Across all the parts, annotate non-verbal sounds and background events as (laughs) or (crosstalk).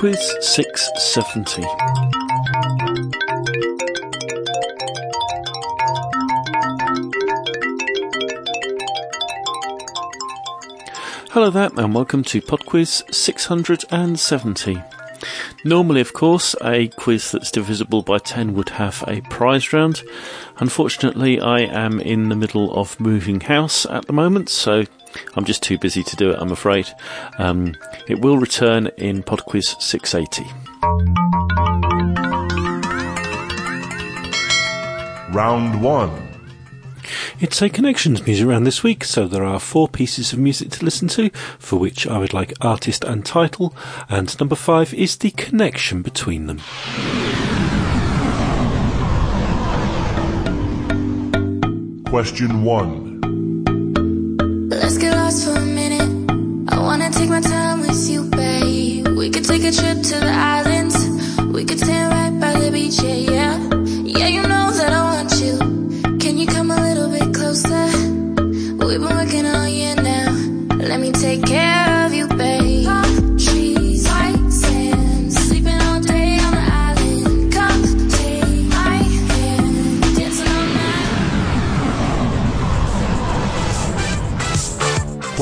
Quiz 670. Hello there, and welcome to PodQuiz 670. Normally, of course, a quiz that's divisible by 10 would have a prize round. Unfortunately, I am in the middle of moving house at the moment, so I'm just too busy to do it, I'm afraid. Um, it will return in PodQuiz 680. Round 1. It's a connections music round this week, so there are four pieces of music to listen to, for which I would like artist and title, and number five is the connection between them. Question 1.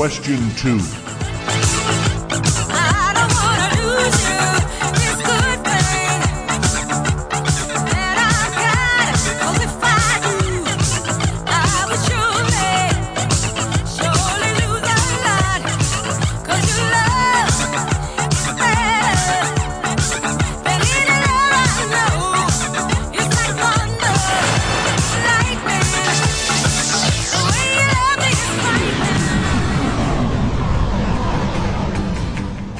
Question 2.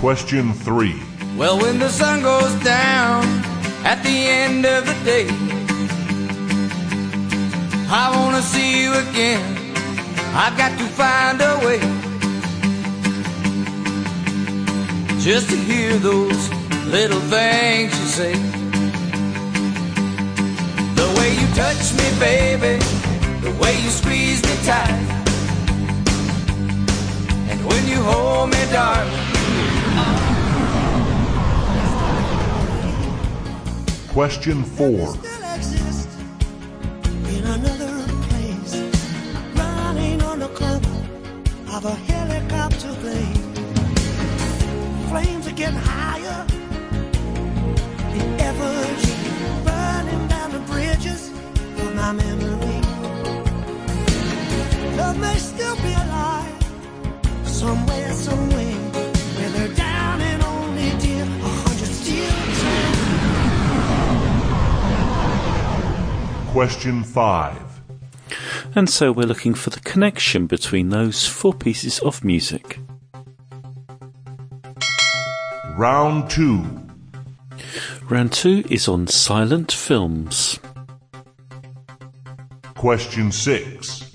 Question 3. Well, when the sun goes down at the end of the day, I wanna see you again. I've got to find a way just to hear those little things you say. The way you touch me, baby, the way you squeeze me tight, and when you hold me, darling. The cover of a helicopter plane. Flames are getting higher, Question 5. And so we're looking for the connection between those four pieces of music. Round 2. Round two is on silent films. Question 6.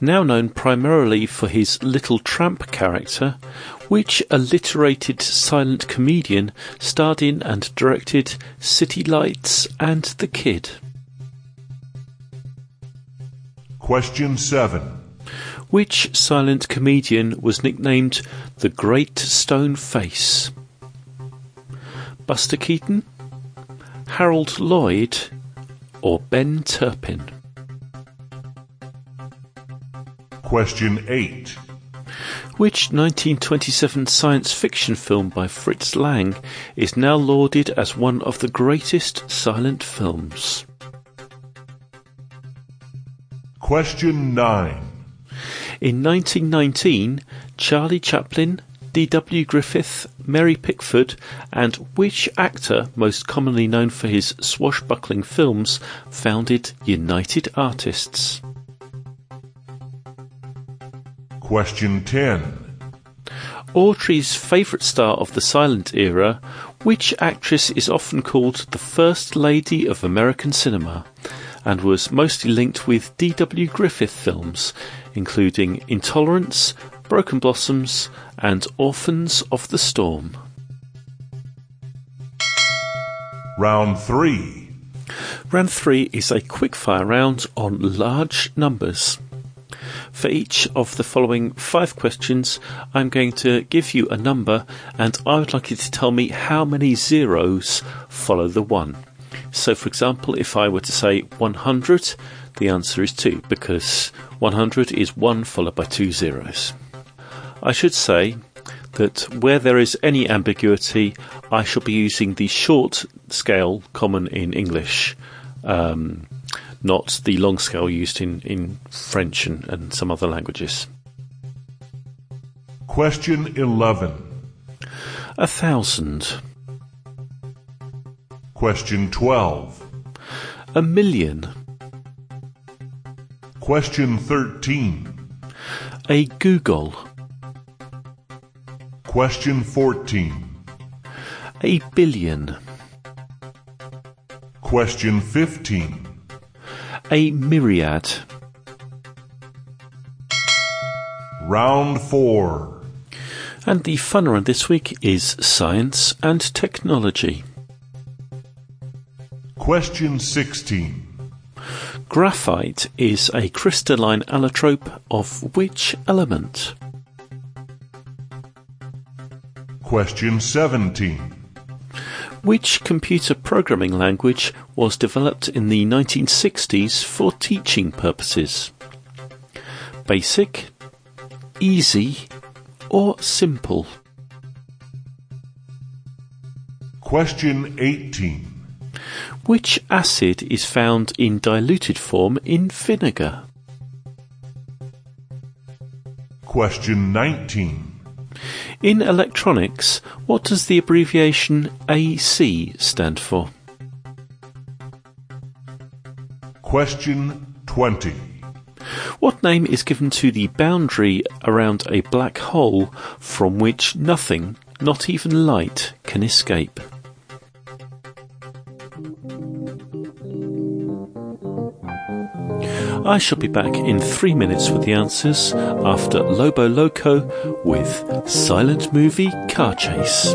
Now known primarily for his Little Tramp character, which alliterated silent comedian starred in and directed City Lights and The Kid. Question 7. Which silent comedian was nicknamed the Great Stone Face? Buster Keaton, Harold Lloyd, or Ben Turpin? Question 8. Which 1927 science fiction film by Fritz Lang is now lauded as one of the greatest silent films? Question 9. In 1919, Charlie Chaplin, D.W. Griffith, Mary Pickford, and which actor, most commonly known for his swashbuckling films, founded United Artists? Question 10. Audrey's favourite star of the silent era, which actress is often called the First Lady of American cinema, and was mostly linked with D.W. Griffith films, including Intolerance, Broken Blossoms, and Orphans of the Storm. Round 3. Round three is a quickfire round on large numbers. For each of the following five questions, I'm going to give you a number and I would like you to tell me how many zeros follow the one. So, for example, if I were to say 100, the answer is 2 because 100 is 1 followed by two zeros. I should say that where there is any ambiguity, I shall be using the short scale common in English, um, not the long scale used in, in French and, and some other languages. Question 11. A thousand, Question 12. a million, Question 13. a googol, Question 14. a billion, Question 15. a myriad. Round 4. And the fun round this week is science and technology. Question 16. Graphite is a crystalline allotrope of which element? Question 17. Which computer programming language was developed in the 1960s for teaching purposes? Basic, easy, or simple? Question 18. Which acid is found in diluted form in vinegar? Question 19. In electronics, what does the abbreviation AC stand for? Question 20. What name is given to the boundary around a black hole from which nothing, not even light, can escape? I shall be back in three minutes with the answers after Lobo Loco with Silent Movie Car Chase.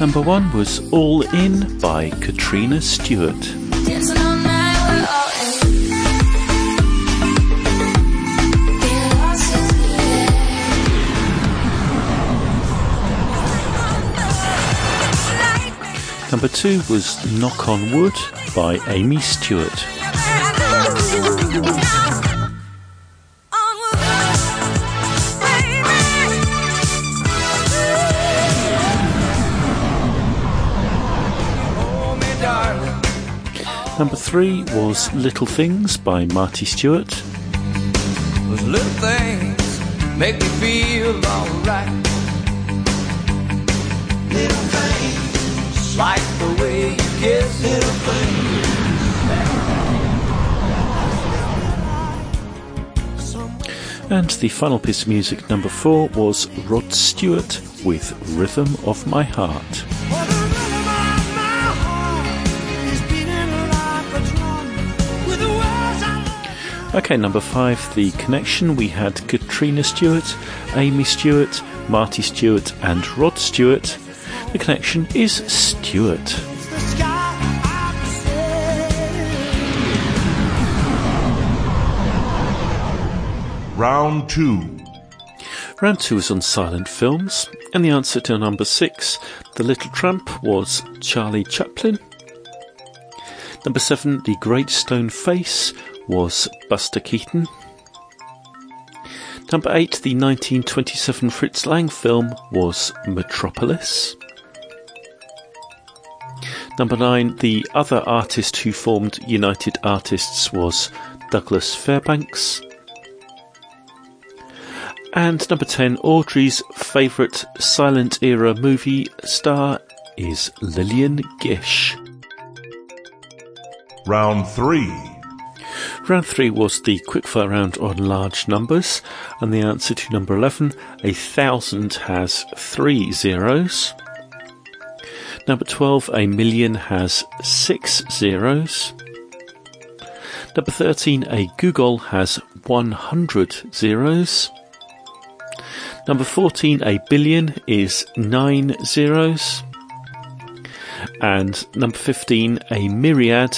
Number one was All In by Katrina Stewart. Number two was Knock on Wood by Amii Stewart. (laughs) Number three was Little Things by Marty Stuart. Those little things make me feel alright. Little things like the way you kiss. Little things. And the final piece of music, number four, was Rod Stewart with Rhythm of My Heart. Okay, number five, The Connection. We had Katrina Stewart, Amii Stewart, Marty Stuart, and Rod Stewart. The Connection is Stewart. It's the sky I said. Round 2. Round two is on silent films, and the answer to number six, The Little Tramp, was Charlie Chaplin. Number seven, The Great Stone Face, was Buster Keaton. Number eight, the 1927 Fritz Lang film, was Metropolis. Number nine, the other artist who formed United Artists was Douglas Fairbanks. And number 10, Audrey's favourite silent era movie star is Lillian Gish. Round 3. Round 3 was the quickfire round on large numbers, and the answer to number 11, a thousand has three zeros. Number 12, a million has six zeros. Number 13, a googol has 100 zeros. Number 14, a billion is nine zeros. And number 15, a myriad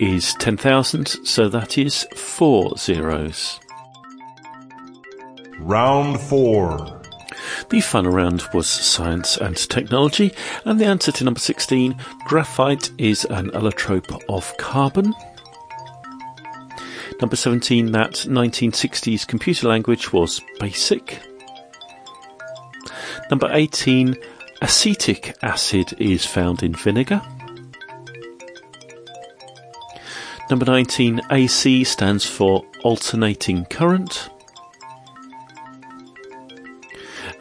is 10,000, so that is four zeros. Round 4. The final round was science and technology, and the answer to number 16, graphite is an allotrope of carbon. Number 17, that 1960s computer language was BASIC. Number 18, acetic acid is found in vinegar. Number 19, AC stands for alternating current.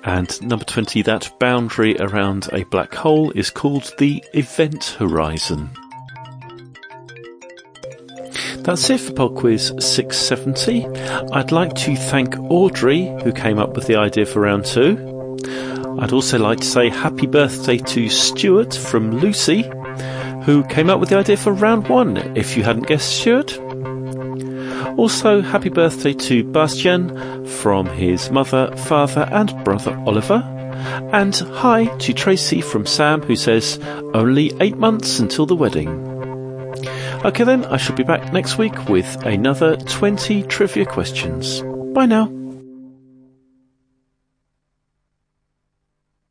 And number 20, that boundary around a black hole is called the event horizon. That's it for Pod Quiz 670. I'd like to thank Audrey, who came up with the idea for round two. I'd also like to say happy birthday to Stuart from Lucy, who came up with the idea for round one, if you hadn't guessed Stuart. Also, happy birthday to Bastian from his mother, father, and brother Oliver. And hi to Tracy from Sam, who says only eight months until the wedding. Okay, then, I shall be back next week with another 20 trivia questions. Bye now.